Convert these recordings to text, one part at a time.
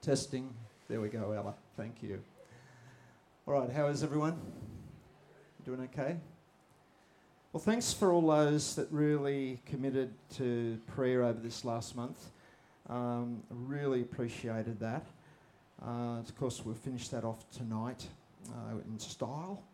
Testing. There we go, Ella. Thank you. All right, how is everyone? Doing okay? Well, thanks for all those that really committed to prayer over this last month. Um, really appreciated that. Uh, of course, we'll finish that off tonight uh, in style.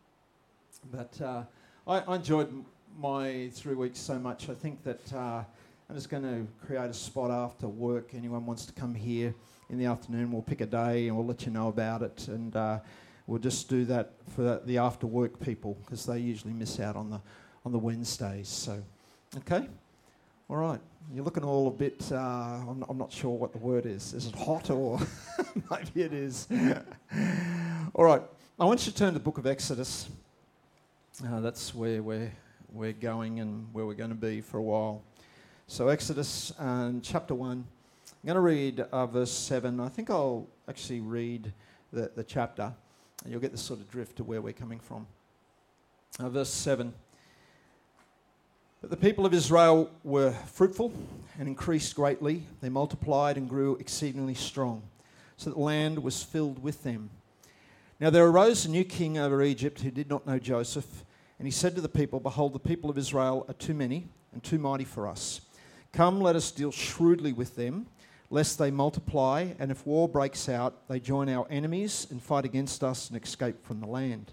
But uh, I, I, enjoyed my three weeks so much. I think that uh, I'm just going to create a spot after work. Anyone wants to come here in the afternoon, we'll pick a day and we'll let you know about it. And uh, we'll just do that for the after work people because they usually miss out on the on the Wednesdays. So, okay, all right. You're looking all a bit. Uh, I'm, I'm, not, sure what the word is. Is it hot or maybe it is? all right. I want you to turn to the book of Exodus. Uh, that's where we're we're going and where we're going to be for a while. So Exodus um, chapter one. I'm going to read uh, verse seven. I think I'll actually read the, the chapter, and you'll get the sort of drift of where we're coming from. Uh, verse seven. But the people of Israel were fruitful and increased greatly. They multiplied and grew exceedingly strong, so that the land was filled with them. Now there arose a new king over Egypt who did not know Joseph, and he said to the people, Behold, the people of Israel are too many and too mighty for us. Come, let us deal shrewdly with them, lest they multiply, and if war breaks out, they join our enemies and fight against us and escape from the land.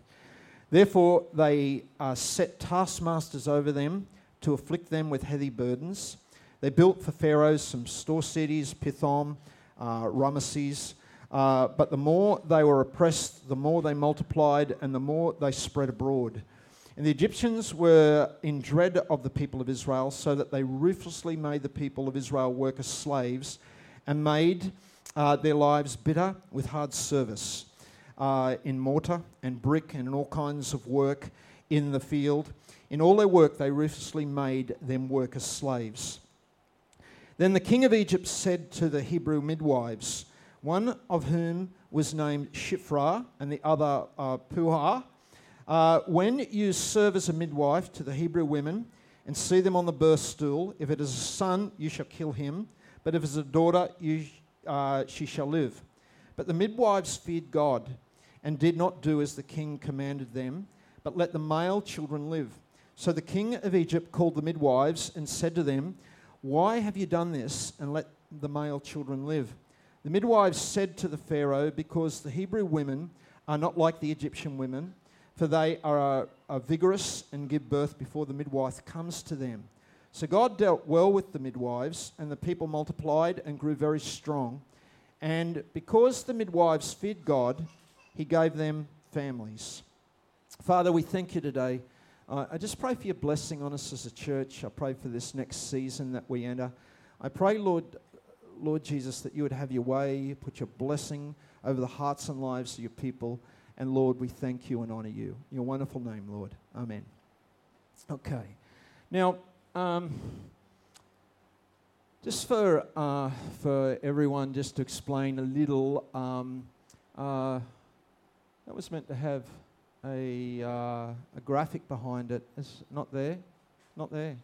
Therefore, they set taskmasters over them to afflict them with heavy burdens. They built for Pharaoh some store cities, Pithom, uh, Ramesses. Uh, but the more they were oppressed, the more they multiplied, and the more they spread abroad. And the Egyptians were in dread of the people of Israel, so that they ruthlessly made the people of Israel work as slaves and made uh, their lives bitter with hard service uh, in mortar and brick and in all kinds of work in the field. In all their work, they ruthlessly made them work as slaves. Then the king of Egypt said to the Hebrew midwives, one of whom was named Shiphrah and the other uh, Puah, uh, when you serve as a midwife to the Hebrew women and see them on the birth stool, if it is a son, you shall kill him, but if it is a daughter, you, uh, she shall live. But the midwives feared God and did not do as the king commanded them, but let the male children live. So the king of Egypt called the midwives and said to them, Why have you done this and let the male children live? The midwives said to the Pharaoh, Because the Hebrew women are not like the Egyptian women, for they are, are vigorous and give birth before the midwife comes to them. So God dealt well with the midwives, and the people multiplied and grew very strong. And because the midwives feared God, he gave them families. Father, we thank you today uh, I just pray for your blessing on us as a church. I pray for this next season that we enter. I pray, Lord, Lord Jesus, that you would have your way, put your blessing over the hearts and lives of your people. And Lord, we thank you and honor you. In your wonderful name, Lord. Amen. Okay. Now, um, just for, uh, for everyone, just to explain a little, um, uh, that was meant to have a, uh, a graphic behind it. It's not there. Not there.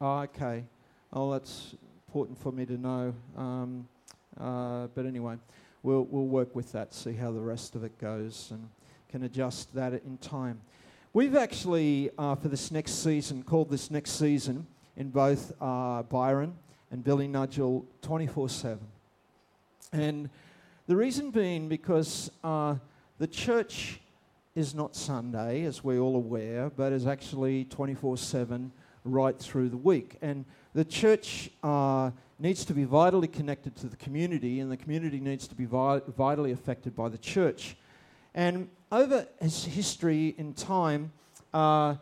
Oh, okay. Oh, that's important for me to know. Um, uh, but anyway, we'll, we'll work with that, see how the rest of it goes, and can adjust that in time. We've actually, uh, for this next season, called this next season in both uh, Byron and Billinudgel 24 7. And the reason being because uh, the church is not Sunday, as we're all aware, but is actually 24 7 right through the week. And the church uh, needs to be vitally connected to the community, and the community needs to be vi- vitally affected by the church. And over history in time, uh,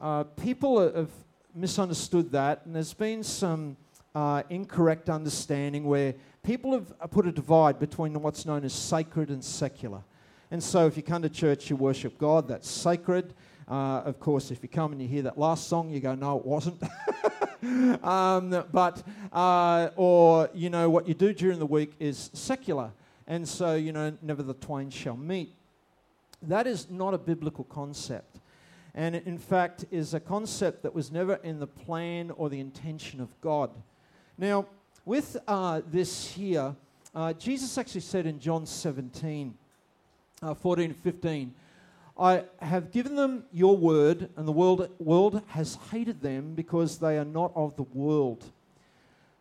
uh, people have misunderstood that, and there's been some uh, incorrect understanding where people have put a divide between what's known as sacred and secular. And so if you come to church, you worship God, that's sacred. Uh, of course, if you come and you hear that last song, you go, no, it wasn't. um, but, uh, or, you know, what you do during the week is secular. And so, you know, never the twain shall meet. That is not a biblical concept. And in fact, is a concept that was never in the plan or the intention of God. Now, with uh, this here, uh, Jesus actually said in John 17, uh, 14 15, I have given them your word, and the world, world has hated them because they are not of the world.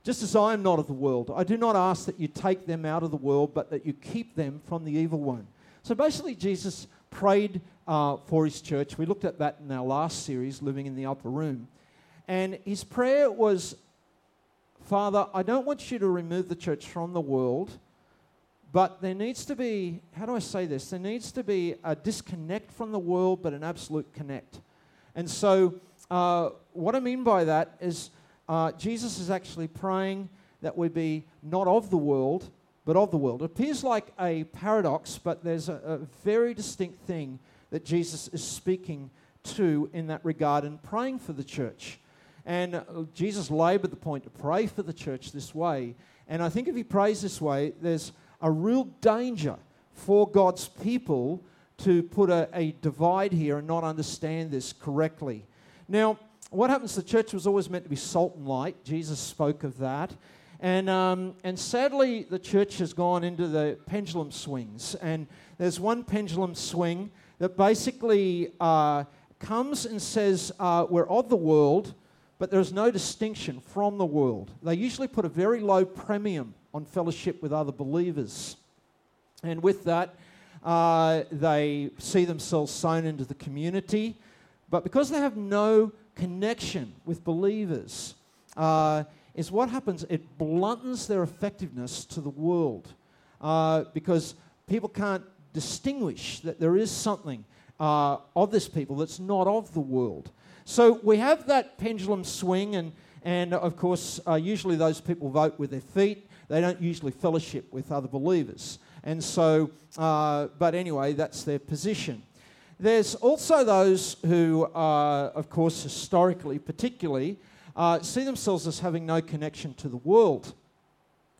Just as I am not of the world, I do not ask that you take them out of the world, but that you keep them from the evil one. So basically, Jesus prayed uh, for his church. We looked at that in our last series, Living in the Upper Room. And his prayer was Father, I don't want you to remove the church from the world, but there needs to be, how do I say this? There needs to be a disconnect from the world, but an absolute connect. And so, uh, what I mean by that is uh, Jesus is actually praying that we be not of the world, but of the world. It appears like a paradox, but there's a, a very distinct thing that Jesus is speaking to in that regard and praying for the church. And uh, Jesus labored the point to pray for the church this way. And I think if he prays this way, there's a real danger for God's people to put a, a divide here and not understand this correctly. Now, what happens? The church was always meant to be salt and light. Jesus spoke of that. And, um, and sadly, the church has gone into the pendulum swings. And there's one pendulum swing that basically uh, comes and says, uh, We're of the world, but there's no distinction from the world. They usually put a very low premium on fellowship with other believers. And with that, uh, they see themselves sown into the community. But because they have no connection with believers, uh, is what happens, it bluntens their effectiveness to the world uh, because people can't distinguish that there is something uh, of this people that's not of the world. So we have that pendulum swing, and, and of course, uh, usually those people vote with their feet. They don't usually fellowship with other believers. And so, uh, but anyway, that's their position. There's also those who, of course, historically, particularly, uh, see themselves as having no connection to the world.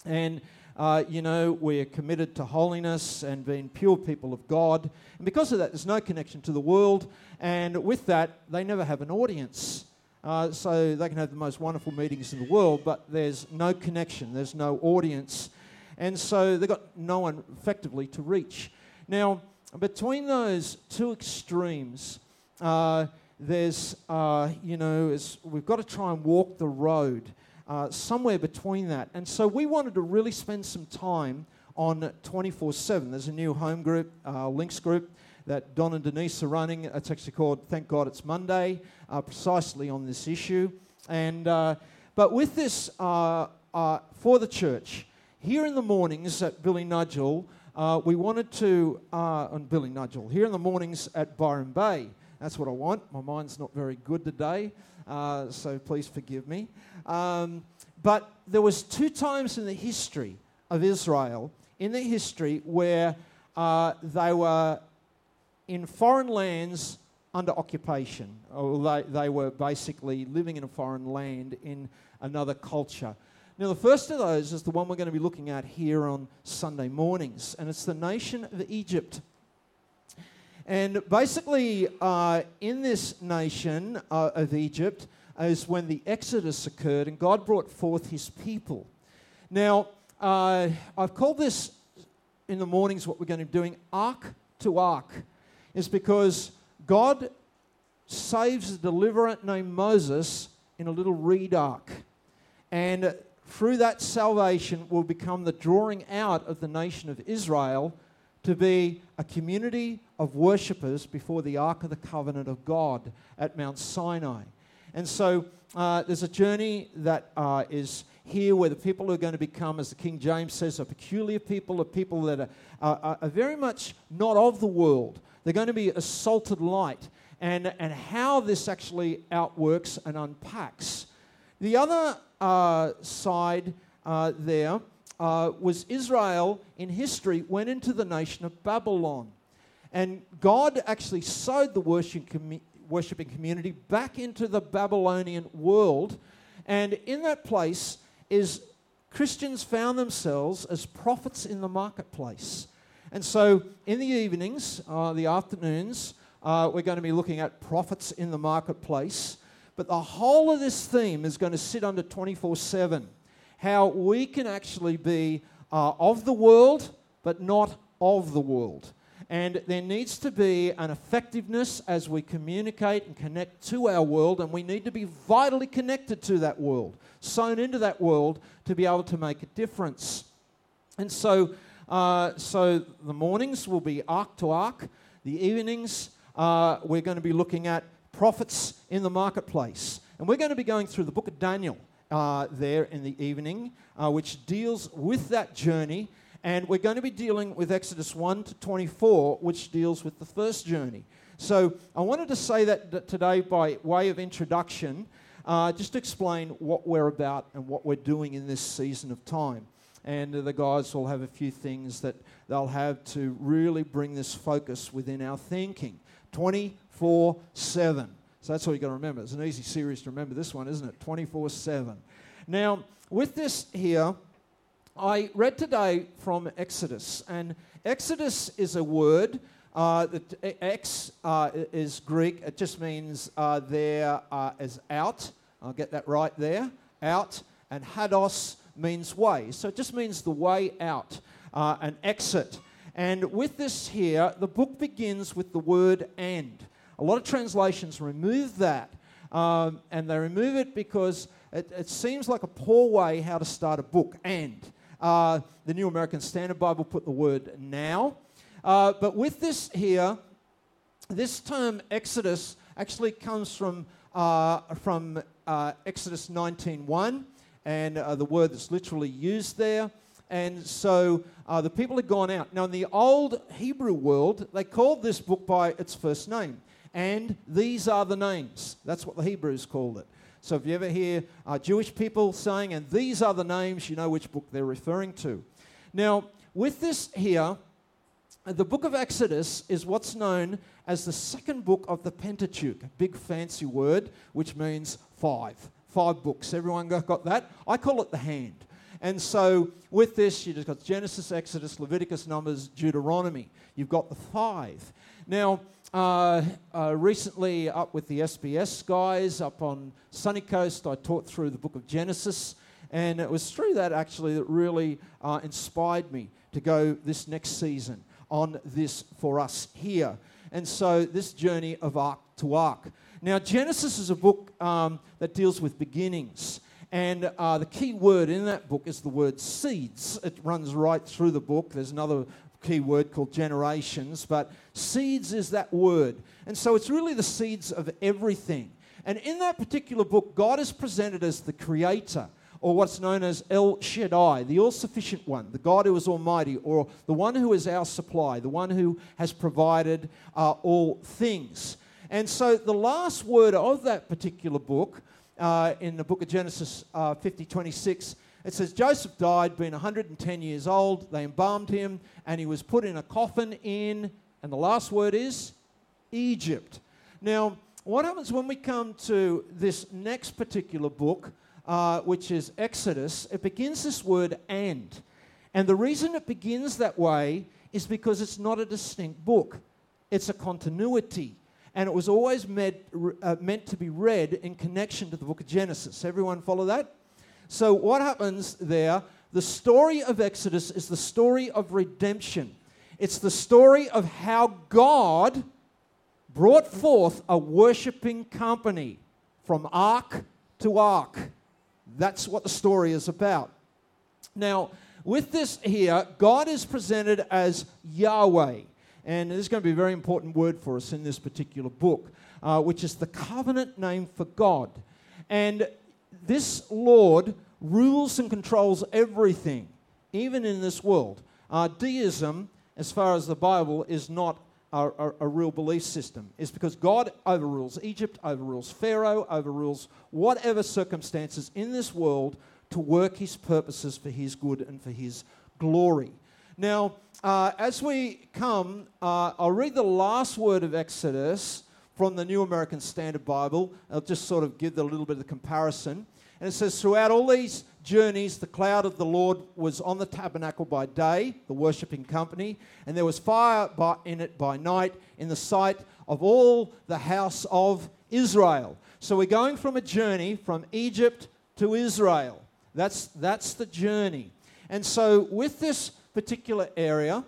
And, uh, you know, we're committed to holiness and being pure people of God. And because of that, there's no connection to the world. And with that, they never have an audience. Uh, so they can have the most wonderful meetings in the world, but there's no connection, there's no audience. And so they've got no one effectively to reach. Now, between those two extremes, uh, there's, uh, you know, we've got to try and walk the road uh, somewhere between that. And so we wanted to really spend some time on 24 7. There's a new home group, uh, links group, that Don and Denise are running. It's actually called Thank God It's Monday, uh, precisely on this issue. And, uh, but with this, uh, for the church, here in the mornings at Billinudgel, we wanted to, on Billinudgel, here in the mornings at Byron Bay, that's what I want. My mind's not very good today, uh, so please forgive me. Um, but there was two times in the history of Israel, in the history where uh, they were in foreign lands under occupation, or they, they were basically living in a foreign land in another culture. Now, the first of those is the one we're going to be looking at here on Sunday mornings, and it's the nation of Egypt. And basically, uh, in this nation uh, of Egypt is when the Exodus occurred and God brought forth his people. Now, uh, I've called this in the mornings what we're going to be doing ark to ark, is because God saves a deliverer named Moses in a little reed ark. And through that salvation will become the drawing out of the nation of Israel to be a community of worshippers before the Ark of the Covenant of God at Mount Sinai. And so uh, there's a journey that uh, is here where the people are going to become, as the King James says, a peculiar people, a people that are, are, are very much not of the world. They're going to be a salted light. And, and how this actually outworks and unpacks. The other uh, side uh, there uh, was Israel in history went into the nation of Babylon. And God actually sowed the worshiping community back into the Babylonian world. And in that place is Christians found themselves as prophets in the marketplace. And so in the evenings, uh, the afternoons, uh, we're going to be looking at prophets in the marketplace. But the whole of this theme is going to sit under 24 7. how we can actually be uh, of the world, but not of the world. And there needs to be an effectiveness as we communicate and connect to our world, and we need to be vitally connected to that world, sewn into that world to be able to make a difference. And so, uh, so the mornings will be ark to ark. The evenings, uh, we're going to be looking at prophets in the marketplace. And we're going to be going through the book of Daniel uh, there in the evening, uh, which deals with that journey. And we're going to be dealing with Exodus 1 to 24, which deals with the first journey. So I wanted to say that today by way of introduction, uh, just to explain what we're about and what we're doing in this season of time and the guys will have a few things that they'll have to really bring this focus within our thinking 24 7. So that's all you've got to remember. It's an easy series to remember this one, isn't it? 24 7. Now, with this here, I read today from Exodus, and Exodus is a word. Uh, that X uh, is Greek. It just means uh, there uh, is out. I'll get that right there. Out. And hados means way. So it just means the way out, uh, an exit. And with this here, the book begins with the word and. A lot of translations remove that, um, and they remove it because it, it, seems like a poor way how to start a book. And uh, the New American Standard Bible put the word now. Uh, but with this here, this term Exodus actually comes from, uh, from uh, Exodus 19.1 and uh, the word that's literally used there. And so uh, the people had gone out. Now, in the old Hebrew world, they called this book by its first name. And these are the names. That's what the Hebrews called it. So if you ever hear uh, Jewish people saying, and these are the names, you know which book they're referring to. Now, with this here, the book of Exodus is what's known as the second book of the Pentateuch, a big fancy word which means five five books. Everyone got that? I call it the hand. And so with this, you just got Genesis, Exodus, Leviticus, Numbers, Deuteronomy. You've got the five. Now, uh, uh, recently, up with the SBS guys up on Sunny Coast, I taught through the book of Genesis. And it was through that actually that really uh, inspired me to go this next season on this for us here. And so, this journey of ark to ark. Now, Genesis is a book um, that deals with beginnings. And uh, the key word in that book is the word seeds. It runs right through the book. There's another key word called generations, but seeds is that word. And so it's really the seeds of everything. And in that particular book, God is presented as the creator, or what's known as El Shaddai, the all sufficient one, the God who is almighty, or the one who is our supply, the one who has provided uh, all things. And so the last word of that particular book, uh, in the book of Genesis uh, 50 26, it says Joseph died, being 110 years old. They embalmed him, and he was put in a coffin in, and the last word is Egypt. Now, what happens when we come to this next particular book, uh, which is Exodus? It begins this word and. And the reason it begins that way is because it's not a distinct book, it's a continuity and it was always meant, uh, meant to be read in connection to the book of Genesis. Everyone follow that? So, what happens there? The story of Exodus is the story of redemption. It's the story of how God brought forth a worshiping company from ark to ark. That's what the story is about. Now, with this here, God is presented as Yahweh. And this is going to be a very important word for us in this particular book, uh, which is the covenant name for God. And this Lord rules and controls everything, even in this world. Uh, deism, as far as the Bible, is not a, a, a, real belief system. It's because God overrules Egypt, overrules Pharaoh, overrules whatever circumstances in this world to work his purposes for his good and for his glory. Now, uh, as we come, uh, I'll read the last word of Exodus from the New American Standard Bible. I'll just sort of give a little bit of comparison. And it says, Throughout all these journeys, the cloud of the Lord was on the tabernacle by day, the worshipping company, and there was fire by, in it by night in the sight of all the house of Israel. So we're going from a journey from Egypt to Israel. That's, that's the journey. And so, with this particular area,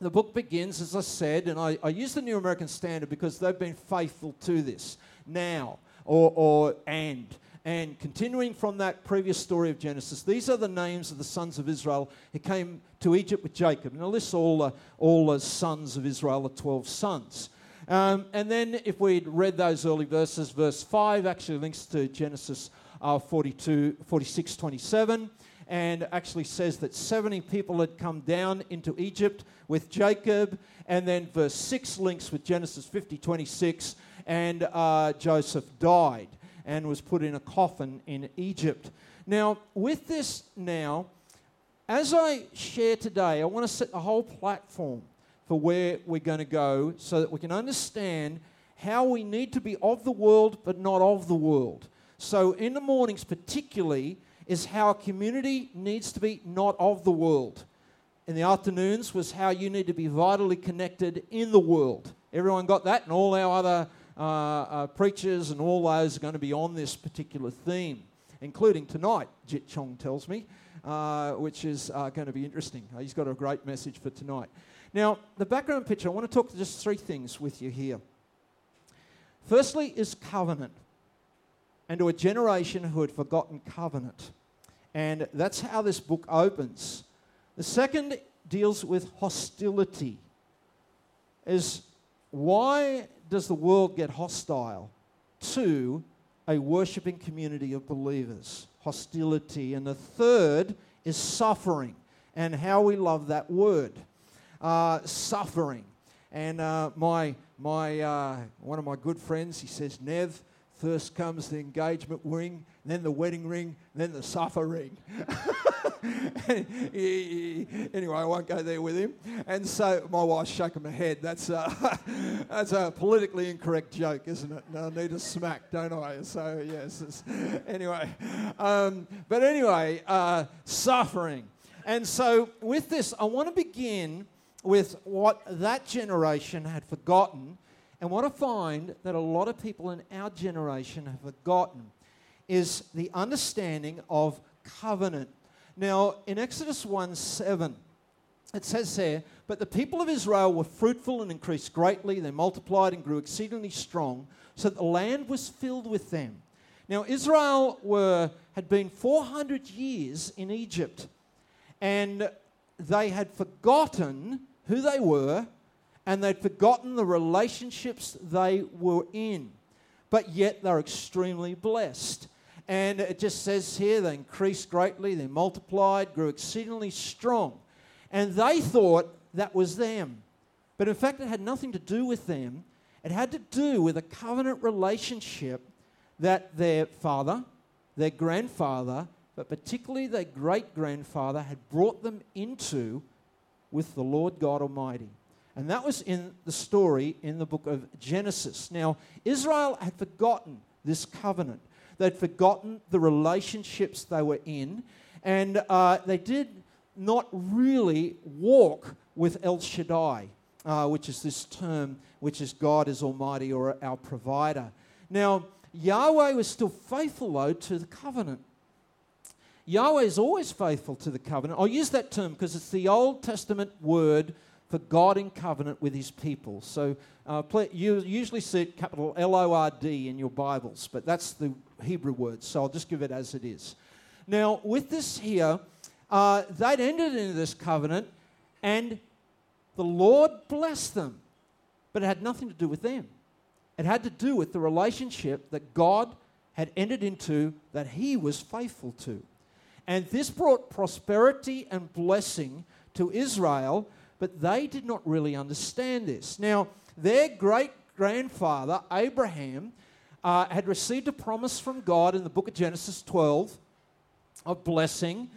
the book begins, as I said, and I, I use the New American Standard because they've been faithful to this. Now, or, or and. And continuing from that previous story of Genesis, these are the names of the sons of Israel who came to Egypt with Jacob. It lists all, uh, all the sons of Israel, the 12 sons. Um, and then, if we'd read those early verses, verse 5 actually links to Genesis uh, 42, 46, 27, and actually says that 70 people had come down into Egypt with Jacob. And then, verse 6 links with Genesis 50, 26, and uh, Joseph died and was put in a coffin in Egypt. Now, with this now, as I share today, I want to set the whole platform for where we're going to go so that we can understand how we need to be of the world but not of the world. So, in the mornings, particularly, is how a community needs to be not of the world. In the afternoons, was how you need to be vitally connected in the world. Everyone got that? And all our other uh, uh, preachers and all those are going to be on this particular theme, including tonight, Jit Chong tells me, uh, which is uh, going to be interesting. He's got a great message for tonight. Now, the background picture, I want to talk just three things with you here. Firstly, is covenant, and to a generation who had forgotten covenant. And that's how this book opens. The second deals with hostility. Is why does the world get hostile to a worshipping community of believers? Hostility. And the third is suffering, and how we love that word uh, suffering. And uh, my, my, uh, one of my good friends, he says, Nev, first comes the engagement ring, then the wedding ring, then the suffering. anyway, I won't go there with him. And so my wife's shaking my head. That's a, that's a politically incorrect joke, isn't it? I need a smack, don't I? So, yes. Anyway. Um, but anyway, uh, suffering. And so with this, I want to begin with what that generation had forgotten. And what I find that a lot of people in our generation have forgotten is the understanding of covenant. Now, in Exodus 1 7, it says there, But the people of Israel were fruitful and increased greatly. They multiplied and grew exceedingly strong, so that the land was filled with them. Now, Israel were, had been 400 years in Egypt, and they had forgotten who they were and they'd forgotten the relationships they were in. But yet they're extremely blessed. And it just says here they increased greatly, they multiplied, grew exceedingly strong. And they thought that was them. But in fact, it had nothing to do with them. It had to do with a covenant relationship that their father, their grandfather, but particularly their great grandfather had brought them into with the Lord God Almighty. And that was in the story in the book of Genesis. Now, Israel had forgotten this covenant, they'd forgotten the relationships they were in, and uh, they did not really walk with El Shaddai, uh, which is this term which is God is Almighty or our provider. Now, Yahweh was still faithful, though, to the covenant. Yahweh is always faithful to the covenant. I'll use that term because it's the Old Testament word for God in covenant with his people. So uh, you usually see it capital L O R D in your Bibles, but that's the Hebrew word. So I'll just give it as it is. Now, with this here, uh, they'd entered into this covenant and the Lord blessed them, but it had nothing to do with them. It had to do with the relationship that God had entered into that he was faithful to. And this brought prosperity and blessing to Israel, but they did not really understand this. Now, their great grandfather, Abraham, uh, had received a promise from God in the book of Genesis 12 of blessing,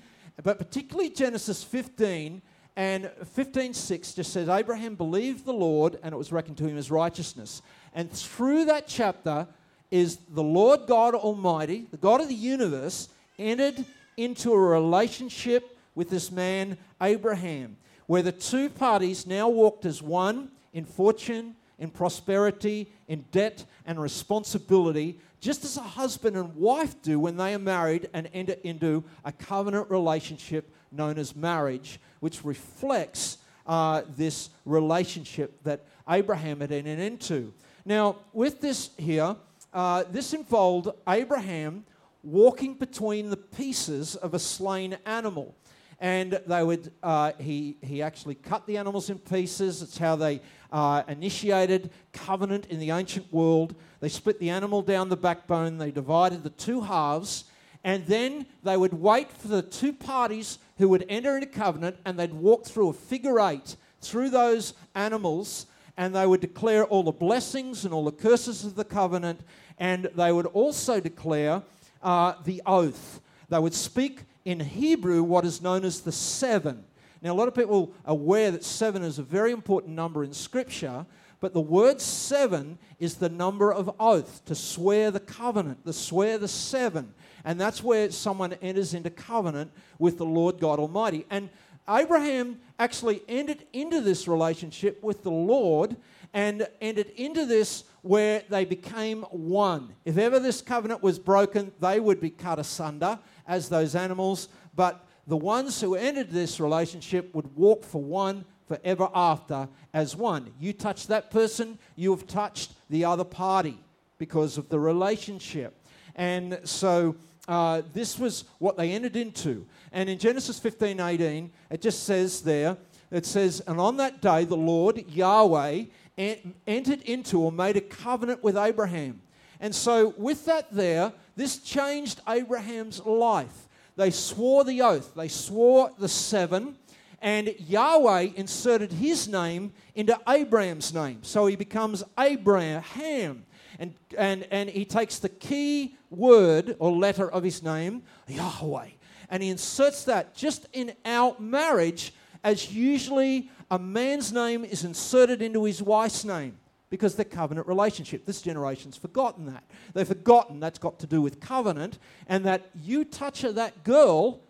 but particularly Genesis 15 and 15:6 just says Abraham believed the Lord and it was reckoned to him as righteousness. And through that chapter is the Lord God Almighty, the God of the universe, entered into a relationship with this man, Abraham, where the two parties now walked as one in fortune, in prosperity, in debt, and responsibility just as a husband and wife do when they are married and enter into a covenant relationship known as marriage, which reflects uh, this relationship that Abraham had entered into. Now, with this here, uh, this involved Abraham walking between the pieces of a slain animal. And they would, uh, he, he actually cut the animals in pieces. It's how they uh, initiated covenant in the ancient world. They split the animal down the backbone, they divided the two halves, and then they would wait for the two parties who would enter into covenant and they'd walk through a figure eight through those animals and they would declare all the blessings and all the curses of the covenant and they would also declare uh, the oath. They would speak in Hebrew what is known as the seven. Now, a lot of people are aware that seven is a very important number in Scripture, but the word seven is the number of oath, to swear the covenant, to swear the seven. And that's where someone enters into covenant with the Lord God Almighty. And Abraham actually entered into this relationship with the Lord and entered into this where they became one. If ever this covenant was broken, they would be cut asunder as those animals. But the ones who entered this relationship would walk for one forever after as one. You touch that person, you have touched the other party because of the relationship. And so uh, this was what they entered into. And in Genesis 15 18, it just says there, it says, And on that day the Lord, Yahweh, en- entered into or made a covenant with Abraham. And so, with that there, this changed Abraham's life. They swore the oath, they swore the seven, and Yahweh inserted his name into Abraham's name. So he becomes Abraham. And, and, and he takes the key word or letter of his name, Yahweh, and he inserts that just in our marriage as usually a man's name is inserted into his wife's name because they're covenant relationship. This generation's forgotten that. They've forgotten that's got to do with covenant and that you touch that girl,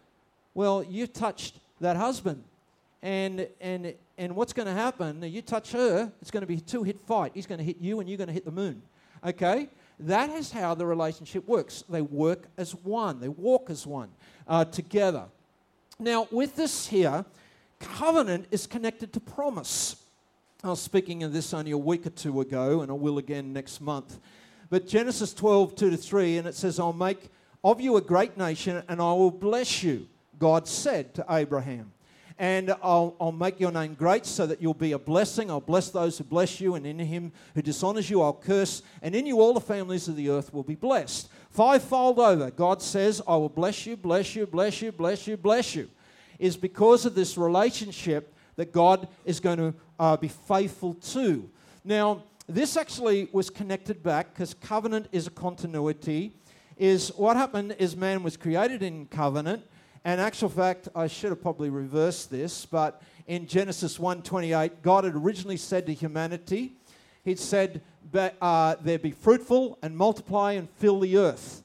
well, you've touched that husband. And, and, and what's going to happen, you touch her, it's going to be a two hit fight. He's going to hit you and you're going to hit the moon. Okay? That is how the relationship works. They work as one, they walk as one uh, together. Now, with this here, covenant is connected to promise. I was speaking of this only a week or two ago, and I will again next month. But Genesis 12, 2 to 3, and it says, I'll make of you a great nation, and I will bless you, God said to Abraham and I'll, I'll make your name great so that you'll be a blessing. I'll bless those who bless you, and in him who dishonors you, I'll curse. And in you, all the families of the earth will be blessed. Fivefold over, God says, I will bless you, bless you, bless you, bless you, bless you. Is because of this relationship that God is going to uh, be faithful to. Now, this actually was connected back because covenant is a continuity. Is what happened is man was created in covenant and actual fact, I should have probably reversed this, but in Genesis 1:28, God had originally said to humanity, He'd said, uh, "There be fruitful and multiply and fill the earth."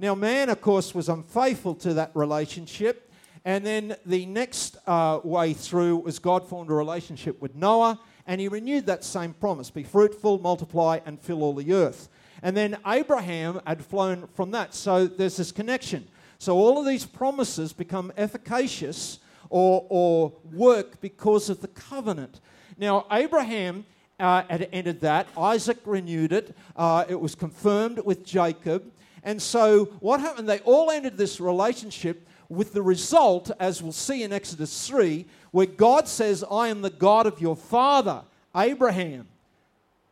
Now, man, of course, was unfaithful to that relationship, and then the next uh, way through was God formed a relationship with Noah, and He renewed that same promise: "Be fruitful, multiply, and fill all the earth." And then Abraham had flown from that, so there's this connection. So all of these promises become efficacious or, or work because of the covenant. Now, Abraham uh, had ended that, Isaac renewed it, uh, it was confirmed with Jacob. And so, what happened? They all ended this relationship with the result, as we'll see in Exodus 3, where God says, I am the God of your father, Abraham,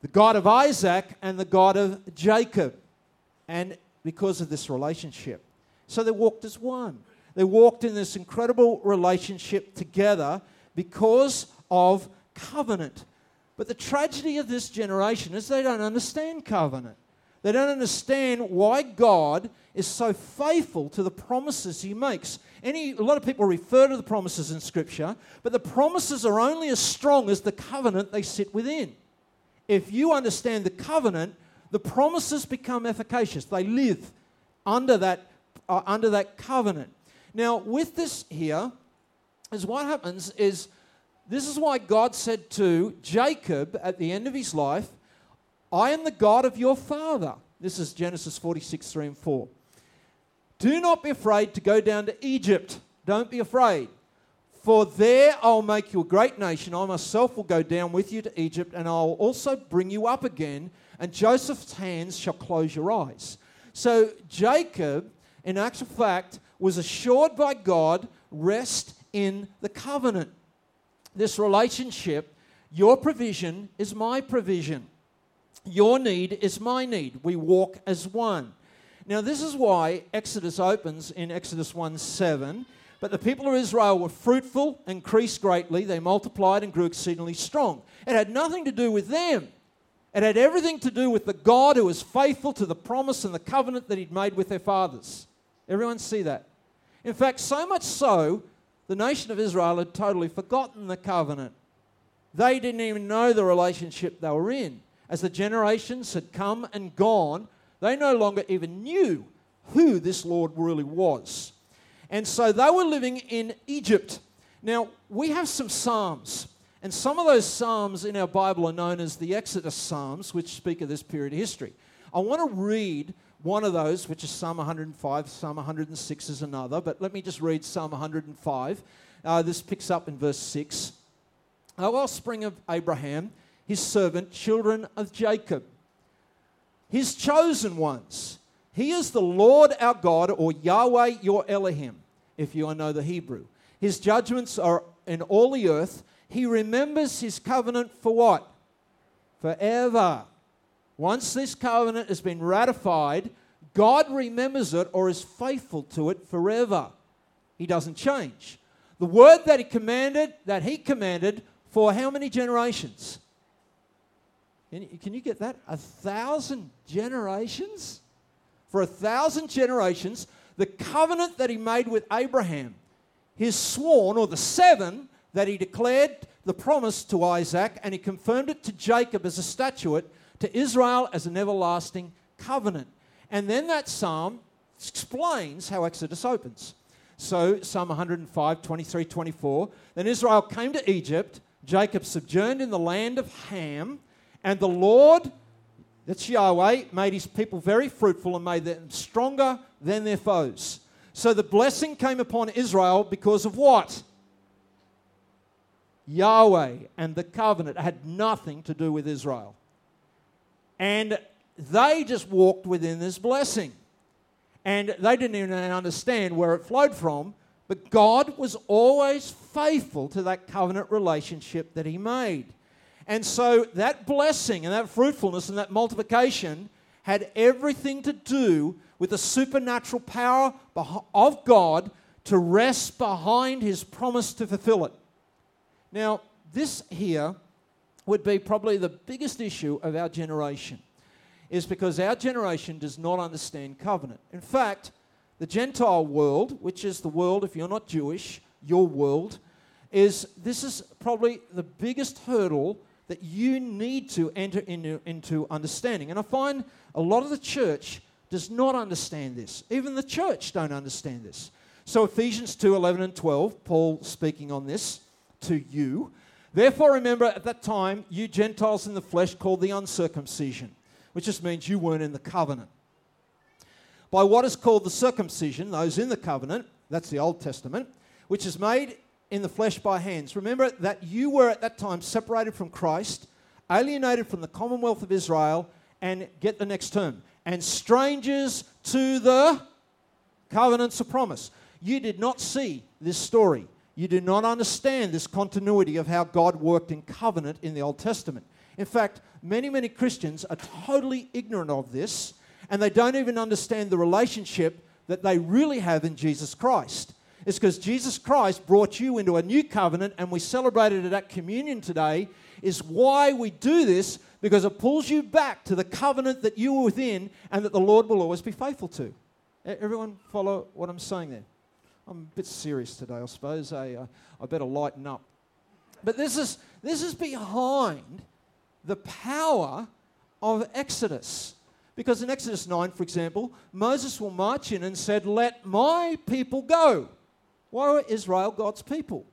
the God of Isaac, and the God of Jacob. And because of this relationship. So they walked as one. They walked in this incredible relationship together because of covenant. But the tragedy of this generation is they don't understand covenant. They don't understand why God is so faithful to the promises he makes. Any, a lot of people refer to the promises in Scripture, but the promises are only as strong as the covenant they sit within. If you understand the covenant, the promises become efficacious. They live under that are under that covenant. Now, with this here, is what happens is this is why God said to Jacob at the end of his life, I am the God of your father. This is Genesis 46, 3 and 4. Do not be afraid to go down to Egypt. Don't be afraid. For there I'll make you a great nation. I myself will go down with you to Egypt, and I'll also bring you up again, and Joseph's hands shall close your eyes. So Jacob, in actual fact, was assured by God rest in the covenant. This relationship, your provision is my provision. Your need is my need. We walk as one. Now, this is why Exodus opens in Exodus 1 7. But the people of Israel were fruitful, increased greatly, they multiplied and grew exceedingly strong. It had nothing to do with them. It had everything to do with the God who was faithful to the promise and the covenant that he'd made with their fathers. Everyone see that? In fact, so much so, the nation of Israel had totally forgotten the covenant. They didn't even know the relationship they were in. As the generations had come and gone, they no longer even knew who this Lord really was. And so they were living in Egypt. Now, we have some Psalms, and some of those Psalms in our Bible are known as the Exodus Psalms, which speak of this period of history. I want to read one of those, which is Psalm 105, Psalm 106 is another, but let me just read Psalm 105. Uh, this picks up in verse 6. O offspring of Abraham, his servant, children of Jacob, his chosen ones. He is the Lord our God, or Yahweh your Elohim, if you know the Hebrew. His judgments are in all the earth. He remembers his covenant for what? Forever. Once this covenant has been ratified, God remembers it or is faithful to it forever. He doesn't change. The word that he commanded, that he commanded for how many generations? Can you, get that? A thousand generations? For a thousand generations, the covenant that he made with Abraham, his sworn, or the seven that he declared the promise to Isaac, and he confirmed it to Jacob as a statute, to Israel as an everlasting covenant. And then that psalm explains how Exodus opens. So, Psalm 105, 23, 24. Then Israel came to Egypt. Jacob sojourned in the land of Ham. And the Lord, that's Yahweh, made his people very fruitful and made them stronger than their foes. So the blessing came upon Israel because of what? Yahweh and the covenant had nothing to do with Israel. And they just walked within this blessing. And they didn't even understand where it flowed from, but God was always faithful to that covenant relationship that He made. And so that blessing and that fruitfulness and that multiplication had everything to do with the supernatural power of God to rest behind his promise to fulfill it. Now, this here would be probably the biggest issue of our generation, is because our generation does not understand covenant. In fact, the Gentile world, which is the world, if you're not Jewish, your world, is this is probably the biggest hurdle that you need to enter into, into understanding. And I find a lot of the church does not understand this. Even the church don't understand this. So Ephesians 2 11 and 12, Paul speaking on this to you. Therefore, remember at that time, you Gentiles in the flesh called the uncircumcision, which just means you weren't in the covenant. By what is called the circumcision, those in the covenant, that's the Old Testament, which is made in the flesh by hands. Remember that you were at that time separated from Christ, alienated from the commonwealth of Israel, and get the next term, and strangers to the covenants of promise. You did not see this story. You did not understand this continuity of how God worked in covenant in the Old Testament. In fact, many, many Christians are totally ignorant of this, and they don't even understand the relationship that they really have in Jesus Christ. It's because Jesus Christ brought you into a new covenant, and we celebrated it at communion today. Is why we do this because it pulls you back to the covenant that you were within and that the Lord will always be faithful to. Everyone follow what I'm saying there? I'm a bit serious today, I suppose. I, uh, I better lighten up. But this is, this is behind the power of Exodus. Because in Exodus 9, for example, Moses will march in and said, Let my people go. Why were Israel God's people?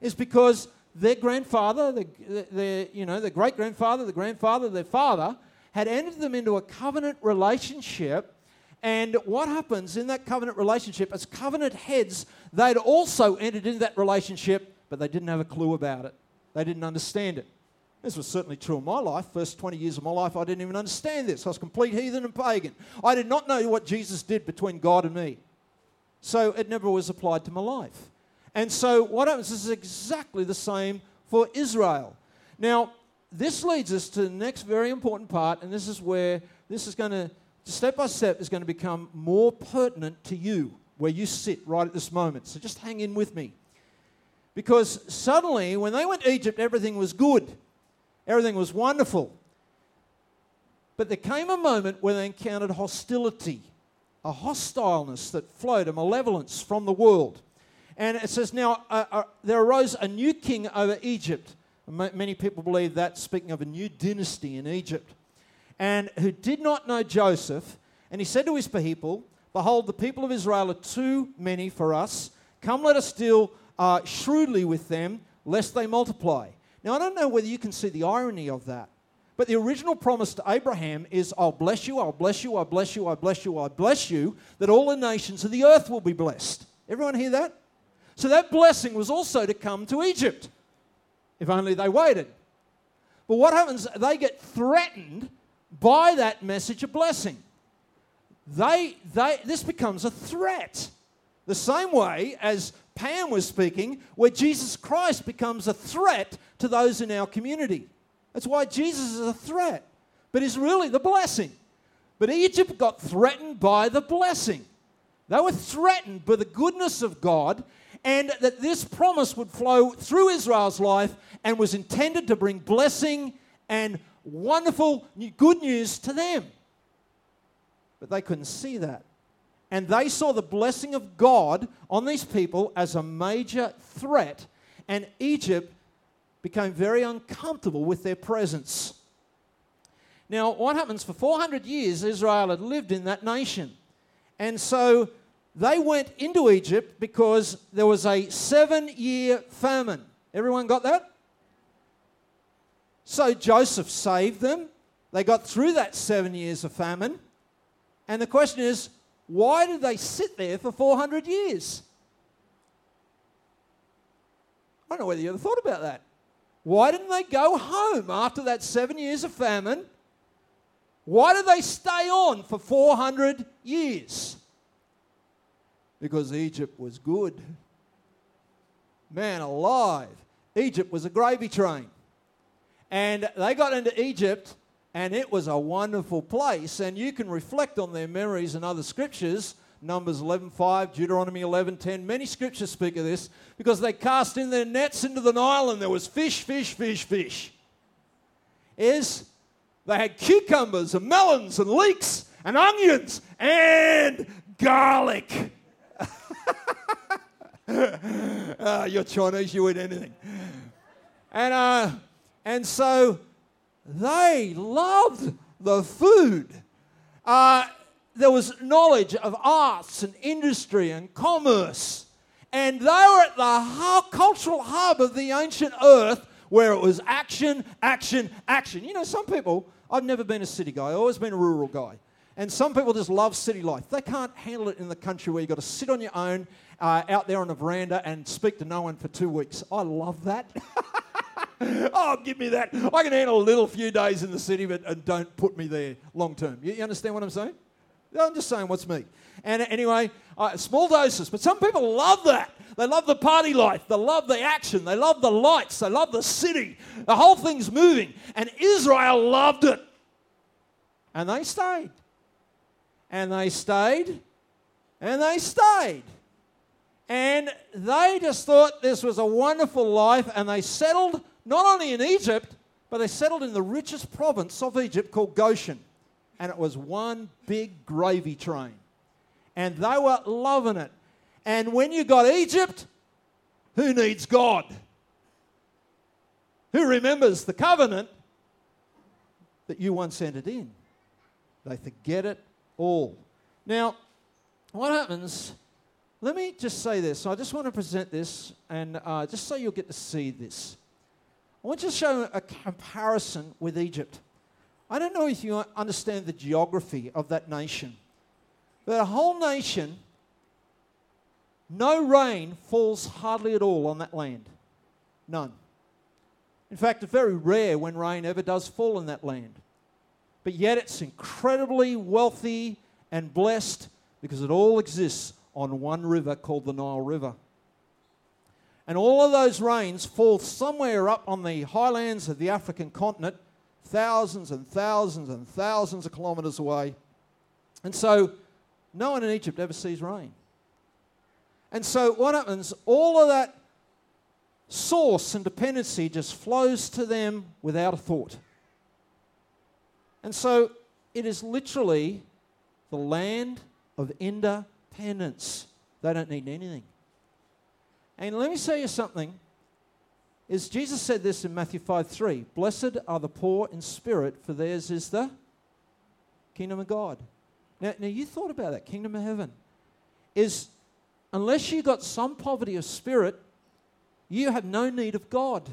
Is because their grandfather, their, you know, their great grandfather, the grandfather, their father had entered them into a covenant relationship. And what happens in that covenant relationship, as covenant heads, they'd also entered into that relationship, but they didn't have a clue about it. They didn't understand it. This was certainly true in my life. First 20 years of my life, I didn't even understand this. I was complete heathen and pagan. I did not know what Jesus did between God and me. So it never was applied to my life. And so what happens is exactly the same for Israel. Now, this leads us to the next very important part, and this is where this is going to, step by step, is going to become more pertinent to you, where you sit right at this moment. So just hang in with me. Because suddenly, when they went to Egypt, everything was good, everything was wonderful. But there came a moment where they encountered hostility, a hostileness that flowed, a malevolence from the world. And it says, Now uh, uh, there arose a new king over Egypt. Many people believe that, speaking of a new dynasty in Egypt, and who did not know Joseph. And he said to his people, Behold, the people of Israel are too many for us. Come, let us deal uh, shrewdly with them, lest they multiply. Now, I don't know whether you can see the irony of that. But the original promise to Abraham is, I'll bless you, I'll bless you, I'll bless you, I'll bless you, I'll bless you, that all the nations of the earth will be blessed. Everyone hear that? So that blessing was also to come to Egypt, if only they waited. But what happens? They get threatened by that message of blessing. They, they, this becomes a threat. The same way as Pam was speaking, where Jesus Christ becomes a threat to those in our community. That's why Jesus is a threat, but he's really the blessing. But Egypt got threatened by the blessing. They were threatened by the goodness of God and that this promise would flow through Israel's life and was intended to bring blessing and wonderful good news to them. But they couldn't see that. And they saw the blessing of God on these people as a major threat, and Egypt became very uncomfortable with their presence. Now, what happens for 400 years, Israel had lived in that nation. And so they went into Egypt because there was a seven year famine. Everyone got that? So Joseph saved them. They got through that seven years of famine. And the question is, why did they sit there for 400 years? I don't know whether you ever thought about that. Why didn't they go home after that seven years of famine? Why did they stay on for 400 years? because Egypt was good. Man alive, Egypt was a gravy train. And they got into Egypt, and it was a wonderful place. And you can reflect on their memories and other scriptures. Numbers 11.5, Deuteronomy 11.10. Many scriptures speak of this because they cast in their nets into the Nile and there was fish, fish, fish, fish. Is they had cucumbers and melons and leeks and onions and garlic. uh, you're Chinese, you eat anything. And, uh, and so they loved the food. Uh, there was knowledge of arts and industry and commerce. And they were at the cultural hub of the ancient earth where it was action, action, action. You know, some people, I've never been a city guy, I've always been a rural guy. And some people just love city life. They can't handle it in the country where you've got to sit on your own uh, out there on the veranda and speak to no one for two weeks. I love that. oh, give me that. I can handle a little few days in the city, but uh, don't put me there long term. You, you, understand what I'm saying? I'm just saying what's me. And anyway, uh, small doses, but some people love that. They love the party life. They love the action. They love the lights. They love the city. The whole thing's moving. And Israel loved it. And they stayed. And they stayed. And they stayed. And they just thought this was a wonderful life, and they settled not only in Egypt, but they settled in the richest province of Egypt called Goshen. And it was one big gravy train. And they were loving it. And when you got Egypt, who needs God? Who remembers the covenant that you once entered in? They forget it all. Now, what happens let me just say this. I just want to present this, and uh, just so you'll get to see this. I want to show a comparison with Egypt. I don't know if you understand the geography of that nation. But a whole nation, no rain falls hardly at all on that land. None. In fact, it's very rare when rain ever does fall in that land. But yet it's incredibly wealthy and blessed because it all exists on one river called the Nile River. And all of those rains fall somewhere up on the highlands of the African continent, thousands and thousands and thousands of kilometers away. And so no one in Egypt ever sees rain. And so what happens? All of that source and dependency just flows to them without a thought. And so it is literally the land of independence. They don't need anything. And let me say you something. Is Jesus said this in Matthew 5 3 Blessed are the poor in spirit, for theirs is the kingdom of God. Now, now you thought about that, kingdom of heaven. Is unless you got some poverty of spirit, you have no need of God.